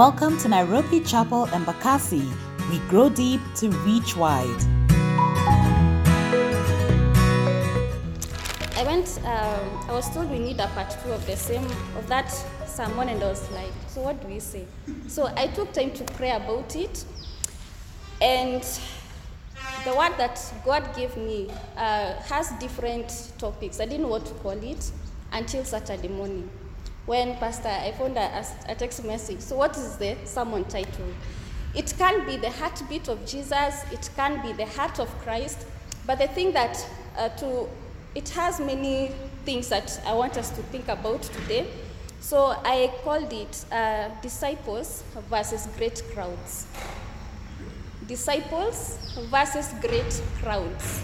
Welcome to Nairobi Chapel Embakasi. We grow deep to reach wide. I went, um, I was told we need a part two of the same, of that sermon, and I was like, so what do we say? So I took time to pray about it, and the word that God gave me uh, has different topics. I didn't know what to call it until Saturday morning when Pastor, I found a, a text message. So, what is the sermon title? It can be the heartbeat of Jesus, it can be the heart of Christ, but the thing that uh, to it has many things that I want us to think about today. So I called it uh, disciples versus great crowds. Disciples versus great crowds.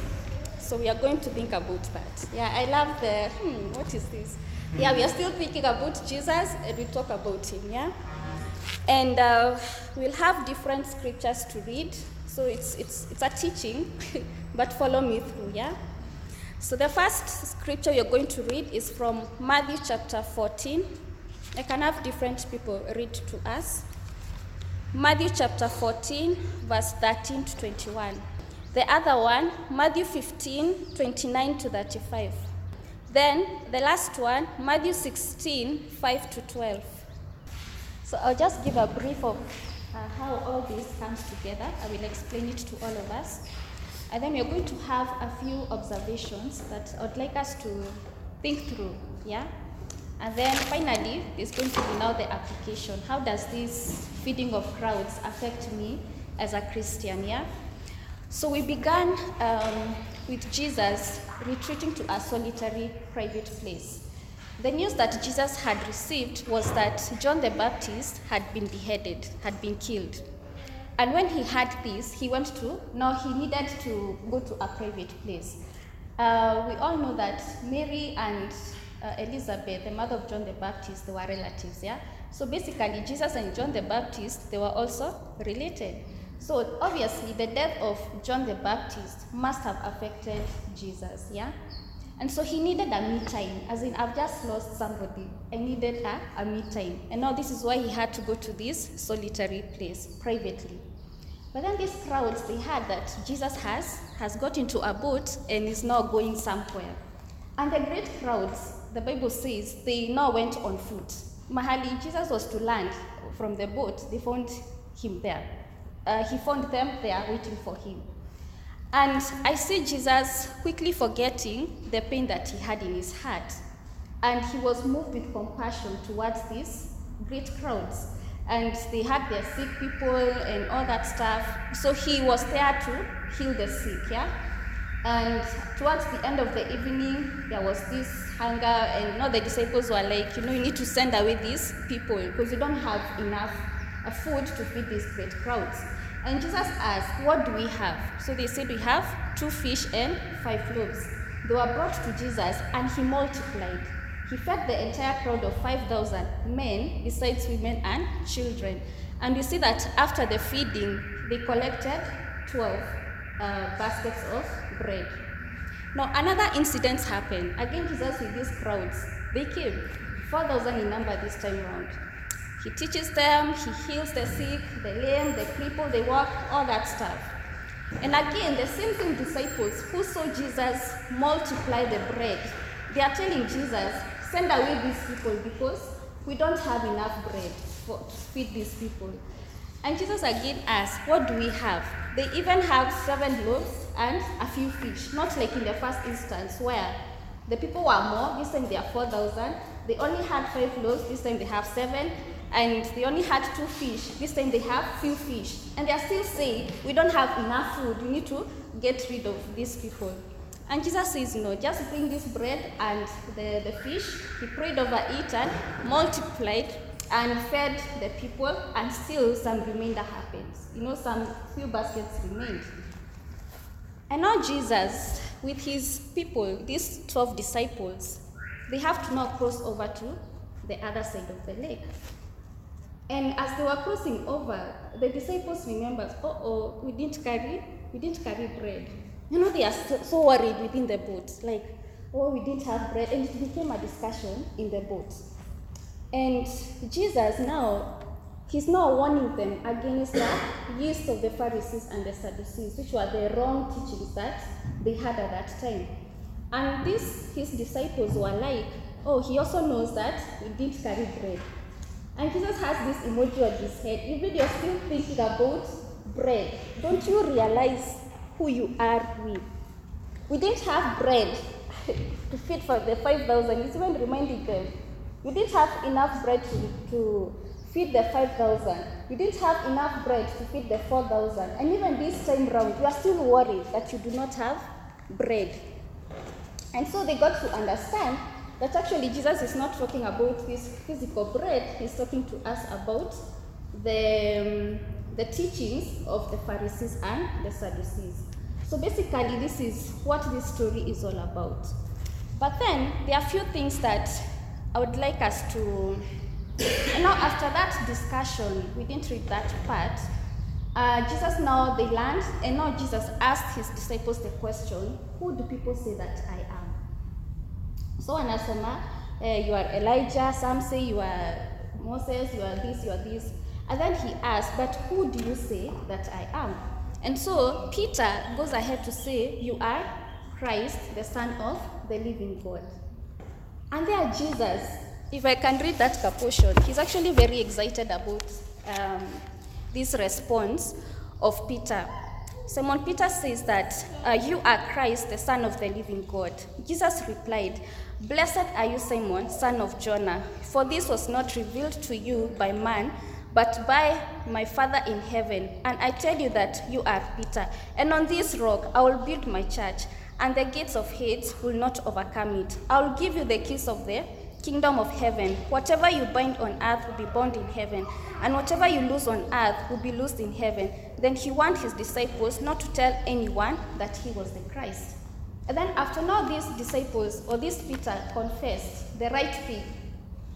So we are going to think about that. Yeah, I love the hmm, what is this? Yeah, we are still thinking about Jesus and we talk about him, yeah? And uh, we'll have different scriptures to read. So it's, it's, it's a teaching, but follow me through, yeah? So the first scripture you're going to read is from Matthew chapter 14. I can have different people read to us. Matthew chapter 14, verse 13 to 21. The other one, Matthew 15, 29 to 35. Then the last one, Matthew 16, 5 to 12. So I'll just give a brief of uh, how all this comes together. I will explain it to all of us. And then we're going to have a few observations that I'd like us to think through, yeah? And then finally, there's going to be now the application. How does this feeding of crowds affect me as a Christian, yeah? So we began um, with Jesus retreating to a solitary private place. The news that Jesus had received was that John the Baptist had been beheaded, had been killed. And when he had this, he went to, no, he needed to go to a private place. Uh, we all know that Mary and uh, Elizabeth, the mother of John the Baptist, they were relatives, yeah? So basically, Jesus and John the Baptist, they were also related. So obviously, the death of John the Baptist must have affected Jesus, yeah? And so he needed a me time, as in, I've just lost somebody. I needed a, a me time. And now this is why he had to go to this solitary place privately. But then these crowds, they heard that Jesus has, has got into a boat and is now going somewhere. And the great crowds, the Bible says, they now went on foot. Mahali Jesus was to land from the boat, they found him there uh, he found them there waiting for him. And I see Jesus quickly forgetting the pain that he had in his heart. And he was moved with compassion towards these great crowds. And they had their sick people and all that stuff. So he was there to heal the sick, yeah? And towards the end of the evening, there was this hunger, and now the disciples were like, you know, you need to send away these people because you don't have enough uh, food to feed these great crowds. And Jesus asked, What do we have? So they said, We have two fish and five loaves. They were brought to Jesus, and he multiplied. He fed the entire crowd of 5,000 men, besides women and children. And you see that after the feeding, they collected 12 uh, baskets of bread. Now, another incident happened. Again, Jesus with these crowds. They came, 4,000 in number this time around. He teaches them, he heals the sick, the lame, the crippled, they walk, all that stuff. And again, the same thing disciples who saw Jesus multiply the bread, they are telling Jesus, send away these people because we don't have enough bread for, to feed these people. And Jesus again asks, What do we have? They even have seven loaves and a few fish, not like in the first instance where the people were more, this time they are 4,000. They only had five loaves, this time they have seven and they only had two fish. This time they have few fish. And they are still saying, we don't have enough food. We need to get rid of these people. And Jesus says, no, just bring this bread and the, the fish. He prayed over it and multiplied and fed the people, and still some remainder happens. You know, some few baskets remained. And now Jesus, with his people, these 12 disciples, they have to now cross over to the other side of the lake. And as they were crossing over, the disciples remembered, oh, oh, we didn't carry, we didn't carry bread. You know, they are so, so worried within the boat, like, oh, we didn't have bread. And it became a discussion in the boat. And Jesus now, he's now warning them against the yeast of the Pharisees and the Sadducees, which were the wrong teachings that they had at that time. And these, his disciples were like, oh, he also knows that we didn't carry bread. And Jesus has this emoji on his head. Even you're still thinking about bread, don't you realize who you are with? We didn't have bread to feed for the 5,000. He's even reminding them, we didn't have enough bread to, to feed the 5,000. We didn't have enough bread to feed the 4,000. And even this time round, you are still worried that you do not have bread. And so they got to understand that actually Jesus is not talking about this physical bread, he's talking to us about the, um, the teachings of the Pharisees and the Sadducees. So basically, this is what this story is all about. But then, there are a few things that I would like us to. And now, after that discussion, we didn't read that part. Uh, Jesus now they learned, and now Jesus asked his disciples the question, "Who do people say that I am?" So anasema, eh, you are Elijah. Some say you are Moses. You are this. You are this. And then he asked, "But who do you say that I am?" And so Peter goes ahead to say, You are Christ, the Son of the living God. And there Jesus, if I can read that portion, he's actually very excited about um, this response of Peter. Simon Peter says that uh, you are Christ, the Son of the living God. Jesus replied, Blessed are you, Simon, son of Jonah, for this was not revealed to you by man but by my Father in heaven. And I tell you that you are Peter, and on this rock I will build my church, and the gates of Hades will not overcome it. I will give you the keys of the kingdom of heaven. Whatever you bind on earth will be bound in heaven, and whatever you loose on earth will be loosed in heaven. Then he warned his disciples not to tell anyone that he was the Christ. And then after now these disciples, or this Peter, confessed the right thing,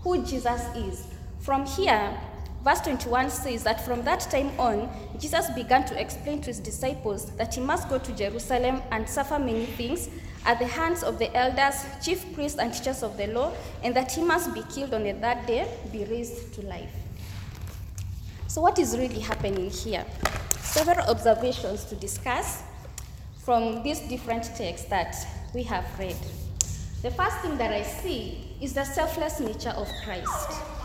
who Jesus is. From here, Verse 21 says that from that time on, Jesus began to explain to his disciples that he must go to Jerusalem and suffer many things at the hands of the elders, chief priests, and teachers of the law, and that he must be killed on the third day, be raised to life. So, what is really happening here? Several observations to discuss from these different texts that we have read. The first thing that I see is the selfless nature of Christ.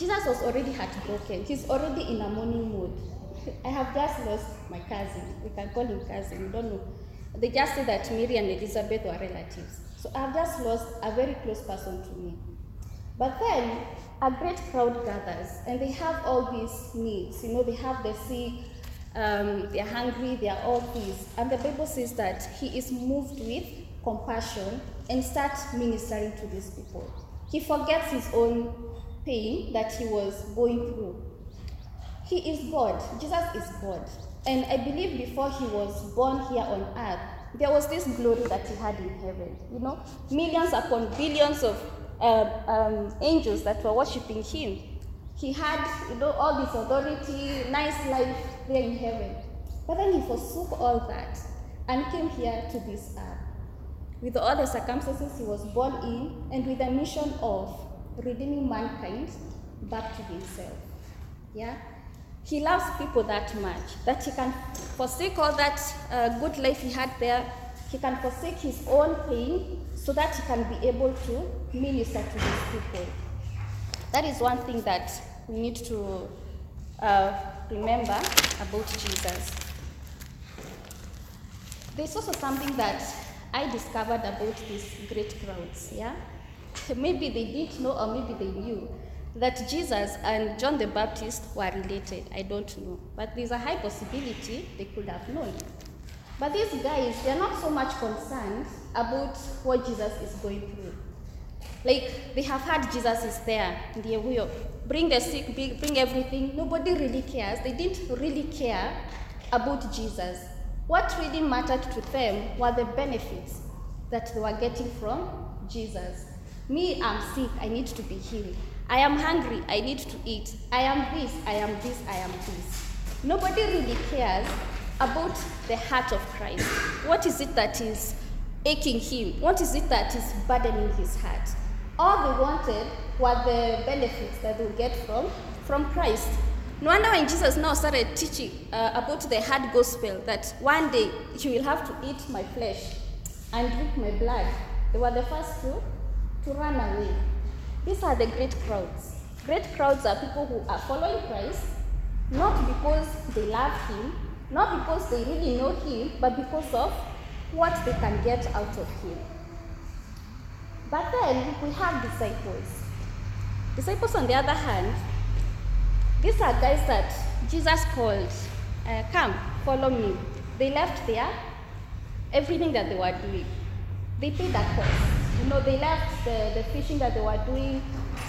Jesus was already heartbroken. He's already in a mourning mood. I have just lost my cousin. We can call him cousin. We don't know. They just say that Mary and Elizabeth were relatives. So I've just lost a very close person to me. But then a great crowd gathers and they have all these needs. You know, they have the sick, um, they're hungry, they're all these. And the Bible says that he is moved with compassion and starts ministering to these people. He forgets his own pain that he was going through. He is God. Jesus is God. And I believe before he was born here on earth, there was this glory that he had in heaven. You know, millions upon billions of uh, um, angels that were worshiping him. He had, you know, all this authority, nice life there in heaven. But then he forsook all that and came here to this earth with all the circumstances he was born in and with a mission of redeeming mankind back to himself. Yeah? He loves people that much that he can forsake all that uh, good life he had there. He can forsake his own pain so that he can be able to minister to these people. That is one thing that we need to uh, remember about Jesus. There's also something that I discovered about these great crowds, yeah? Maybe they didn't know or maybe they knew that Jesus and John the Baptist were related. I don't know. But there's a high possibility they could have known. But these guys, they're not so much concerned about what Jesus is going through. Like, they have heard Jesus is there, they will bring the sick, bring everything. Nobody really cares. They didn't really care about Jesus. What really mattered to them were the benefits that they were getting from Jesus. Me, I'm sick, I need to be healed. I am hungry, I need to eat. I am this, I am this, I am this. Nobody really cares about the heart of Christ. What is it that is aching him? What is it that is burdening his heart? All they wanted were the benefits that they get from, from Christ. No wonder when Jesus now started teaching uh, about the hard gospel that one day he will have to eat my flesh and drink my blood, they were the first to, to run away. These are the great crowds. Great crowds are people who are following Christ, not because they love Him, not because they really know Him, but because of what they can get out of Him. But then we have disciples. Disciples, on the other hand, these are guys that Jesus called, uh, Come, follow me. They left there everything that they were doing. They paid a cost. You know, they left the, the fishing that they were doing,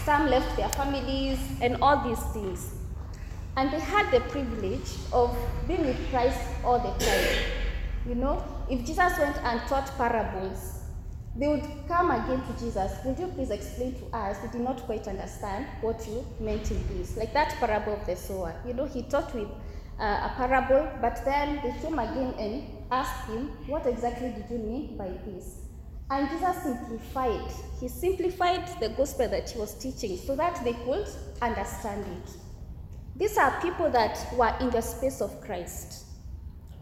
some left their families, and all these things. And they had the privilege of being with Christ all the time. You know, if Jesus went and taught parables, they would come again to Jesus. Would you please explain to us? We did not quite understand what you meant in this. Like that parable of the sower. You know, he taught with uh, a parable, but then they came again and asked him, What exactly did you mean by this? And Jesus simplified. He simplified the gospel that he was teaching so that they could understand it. These are people that were in the space of Christ.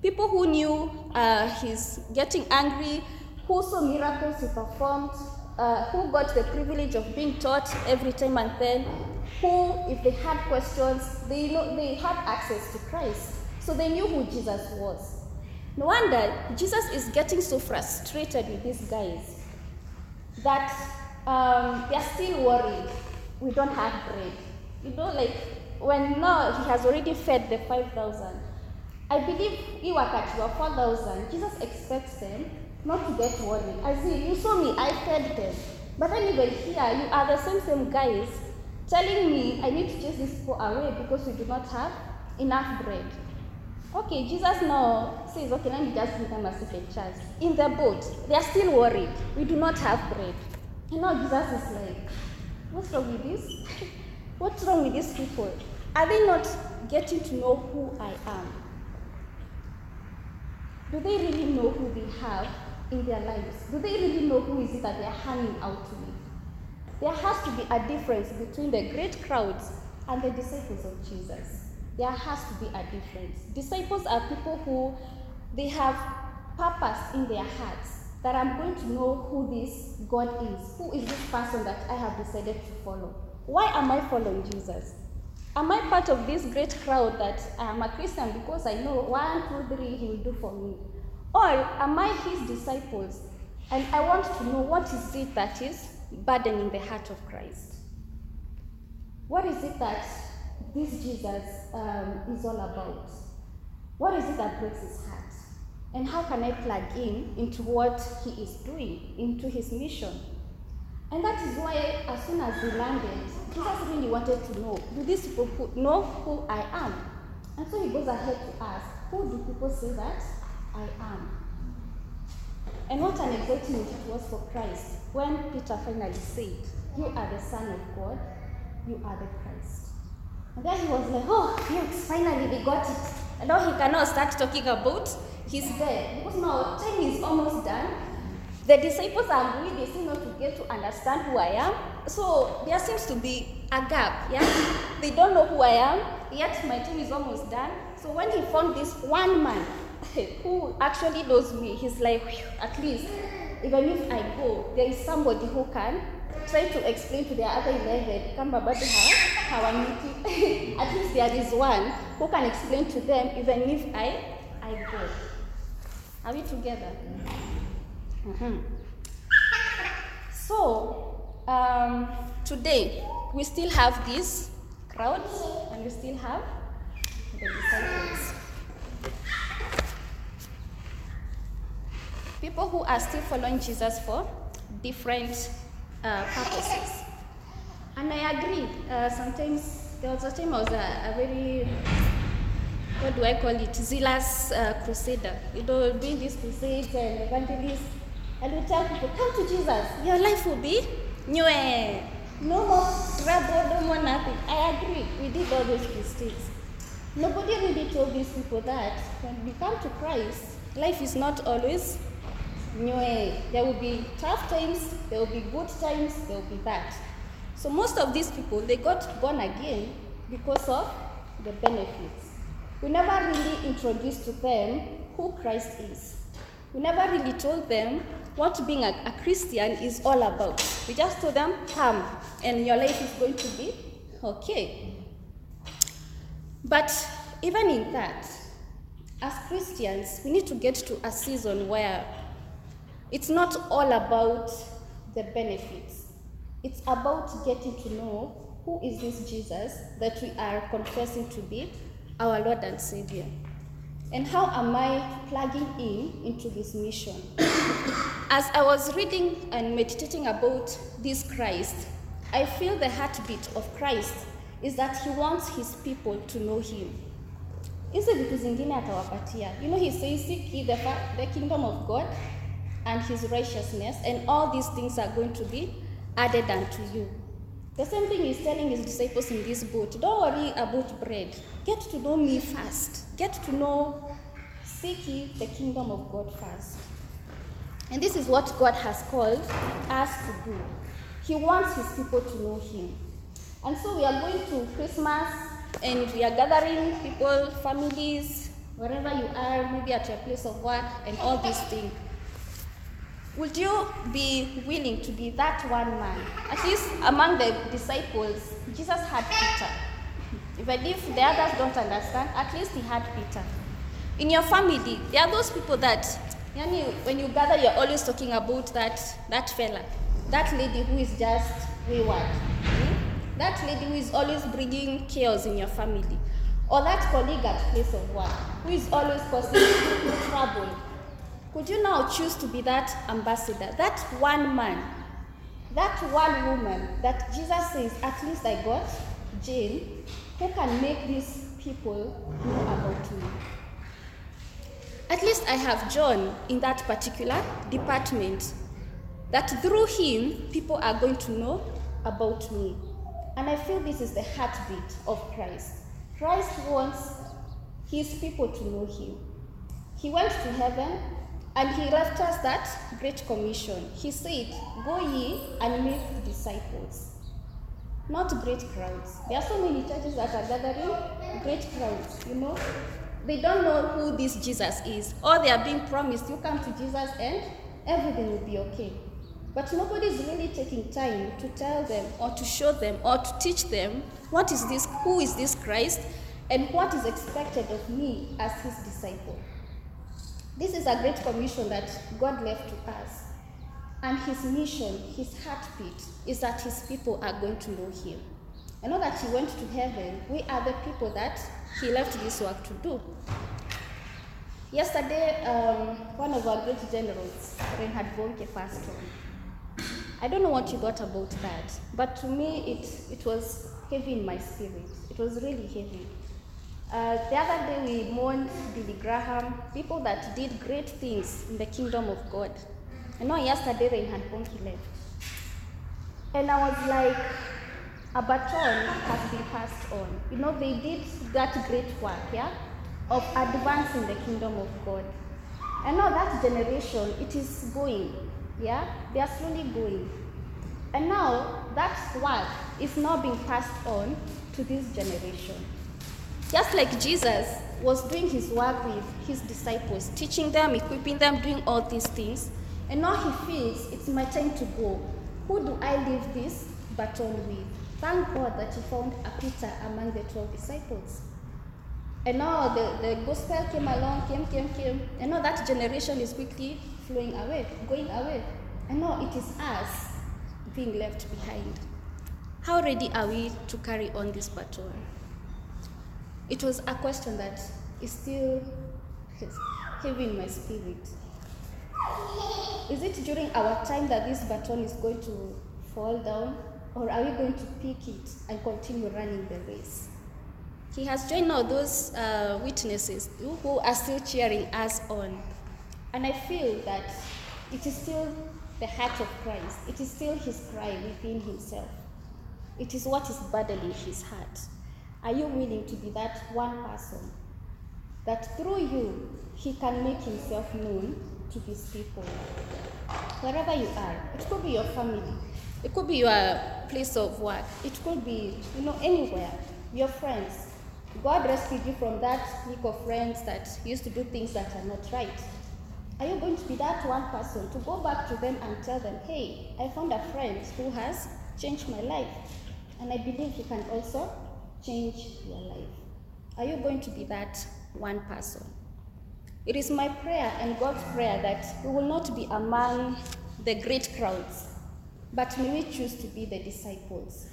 People who knew uh, he's getting angry, who saw miracles he performed, uh, who got the privilege of being taught every time and then, who, if they had questions, they, know, they had access to Christ. So they knew who Jesus was. No wonder Jesus is getting so frustrated with these guys that um, they're still worried. We don't have bread. You know, like when now he has already fed the 5,000. I believe he wakati wa 4,000, Jesus expects them not to get worried. I see, you saw me, I fed them. But then here, you are the same same guys telling me I need to chase these people away because we do not have enough bread. Okay, Jesus now says, okay, let me just give them a second chance. In the boat, they are still worried. We do not have bread. And now Jesus is like, what's wrong with this? what's wrong with these people? Are they not getting to know who I am? Do they really know who they have in their lives? Do they really know who is it that they are hanging out with? There has to be a difference between the great crowds and the disciples of Jesus. There has to be a difference. Disciples are people who they have purpose in their hearts that I'm going to know who this God is. Who is this person that I have decided to follow? Why am I following Jesus? Am I part of this great crowd that I am a Christian because I know one, two, three, he will do for me? Or am I his disciples and I want to know what is it that is burdening the heart of Christ? What is it that this Jesus um, is all about? What is it that breaks his heart? And how can I plug in into what he is doing, into his mission? And that is why, as soon as he landed, Jesus really wanted to know do these people know who I am? And so he goes ahead to ask, Who do people say that I am? And what an excitement it was for Christ when Peter finally said, You are the Son of God, you are the Christ. Then he was like, Oh, yes, finally we got it. And now he cannot start talking about his death because now time is almost done. The disciples are really they seem not to get to understand who I am. So there seems to be a gap. Yeah, they don't know who I am. Yet my time is almost done. So when he found this one man who actually knows me, he's like, at least even if I go, there is somebody who can try to explain to the other eleven, kama bado at least there is one who can explain to them even if I I go. Are we together? Mhm. So, um, today we still have these crowds and we still have the disciples. People who are still following Jesus for different uh, purposes. And I agree, uh, sometimes there was a time I was a, a very what do I call it, zealous uh, crusader. You know, doing these crusades and evangelists, and we tell people, come to Jesus, your life will be new. No more trouble, no more nothing. I agree, we did all those crusades. Nobody really told these people that when we come to Christ, life is not always new. there will be tough times, there will be good times, there will be that. So most of these people, they got born again because of the benefits. We never really introduced to them who Christ is. We never really told them what being a, a Christian is all about. We just told them, come, and your life is going to be okay. But even in that, as Christians, we need to get to a season where it's not all about the benefits. It's about getting to know who is this Jesus that we are confessing to be our Lord and Savior. And how am I plugging in into this mission? As I was reading and meditating about this Christ, I feel the heartbeat of Christ is that he wants his people to know him. you know he says seek ye the, the kingdom of god and his righteousness and all these things are going to be added unto you the same thing he's telling his disciples in this boat don't worry about bread get to know me first get to know seek ye the kingdom of god first and this is what God has called us to do. He wants His people to know Him. And so we are going to Christmas and we are gathering people, families, wherever you are, maybe at your place of work, and all these things. Would you be willing to be that one man? At least among the disciples, Jesus had Peter. Even if the others don't understand, at least he had Peter. In your family, there are those people that, yani, when you gather, you're always talking about that, that fella, that lady who is just wayward, hmm? that lady who is always bringing chaos in your family, or that colleague at place of work who is always causing trouble. Could you now choose to be that ambassador, that one man, that one woman that Jesus says, at least I got Jane, who can make these people know about me? At least I have John in that particular department. That through him, people are going to know about me. And I feel this is the heartbeat of Christ. Christ wants his people to know him. He went to heaven and he left us that great commission. He said, Go ye and make disciples. Not great crowds. There are so many churches that are gathering great crowds, you know. They don't know who this Jesus is. Or they are being promised, you come to Jesus and everything will be okay. But nobody is really taking time to tell them or to show them or to teach them what is this, who is this Christ, and what is expected of me as his disciple. This is a great commission that God left to us. And his mission, his heartbeat, is that his people are going to know him. I know that he went to heaven. We are the people that he left this work to do. Yesterday, um, one of our great generals, Reinhard Bonnke, passed on. I don't know what you thought about that, but to me, it, it was heavy in my spirit. It was really heavy. Uh, the other day, we mourned Billy Graham, people that did great things in the kingdom of God. I know yesterday, Reinhard Bonnke left. And I was like, a baton has been passed on. You know, they did that great work, yeah, of advancing the kingdom of God. And now that generation, it is going, yeah, they are slowly going. And now that work is now being passed on to this generation. Just like Jesus was doing his work with his disciples, teaching them, equipping them, doing all these things, and now he feels it's my time to go. Who do I leave this baton with? Thank God that he found a Peter among the 12 disciples. And now the, the gospel came along, came, came, came. And now that generation is quickly flowing away, going away. And now it is us being left behind. How ready are we to carry on this baton? It was a question that is still heavy in my spirit. Is it during our time that this baton is going to fall down, or are we going to pick it and continue running the race? He has joined now those uh, witnesses who who are still cheering us on. And I feel that it is still the heart of Christ, it is still his cry within himself. It is what is burdening his heart. Are you willing to be that one person that through you he can make himself known to his people. Wherever you are, it could be your family, it could be your place of work, it could be, you know, anywhere, your friends. God rescued you from that clique of friends that used to do things that are not right. Are you going to be that one person to go back to them and tell them, hey, I found a friend who has changed my life, and I believe he can also change your life? Are you going to be that one person? It is my prayer and God's prayer that we will not be among the great crowds, but may we choose to be the disciples.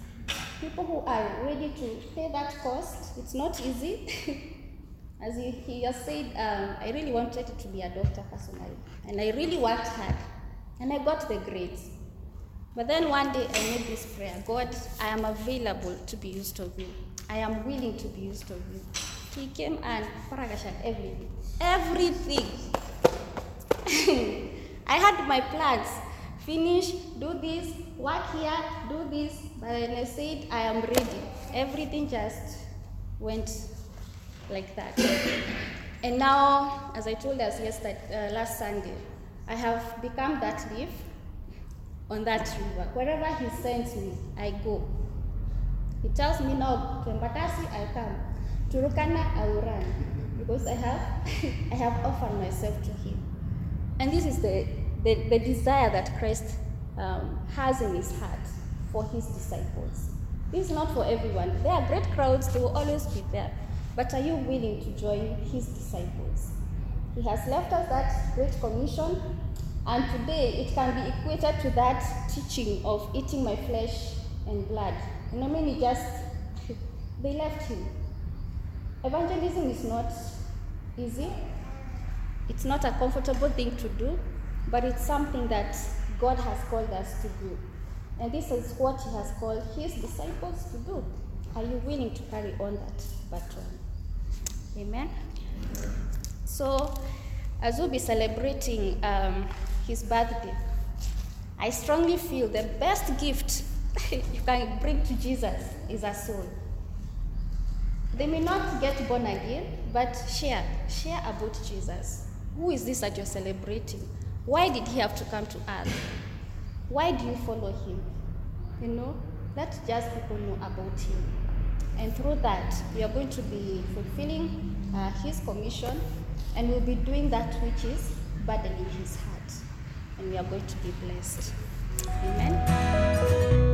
People who are ready to pay that cost. It's not easy. As he, has said, um, I really wanted to be a doctor personally, and I really worked hard, and I got the grades. But then one day I made this prayer God, I am available to be used of you. I am willing to be used of you. He came and paragasha everything. Everything. I had my plans. Finish, do this, work here, do this. But when I said I am ready, everything just went like that. and now, as I told us yesterday, uh, last Sunday, I have become that leaf on that river. Wherever he sends me, I go. He tells me now to Embakasi, I come. To Turkana, I will run. Because I have I have offered myself to him. And this is the, the, the desire that Christ um, has in his heart for his disciples. This is not for everyone. There are great crowds, they will always be there. But are you willing to join his disciples? He has left us that great commission, and today it can be equated to that teaching of eating my flesh and blood. Know, many just they left him. Evangelism is not easy. It's not a comfortable thing to do, but it's something that God has called us to do. And this is what He has called His disciples to do. Are you willing to carry on that baton? Amen. So, as we'll be celebrating um, His birthday, I strongly feel the best gift you can bring to Jesus is a soul. They may not get born again, but share. Share about Jesus. Who is this that you're celebrating? Why did he have to come to earth? Why do you follow him? You know, let just people know about him. And through that, we are going to be fulfilling uh, his commission and we'll be doing that which is burdening his heart. And we are going to be blessed. Amen.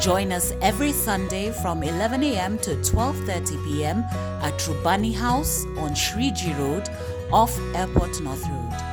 Join us every Sunday from 11 a.m. to 12:30 p.m. at Trubani House on Shriji Road off Airport North Road.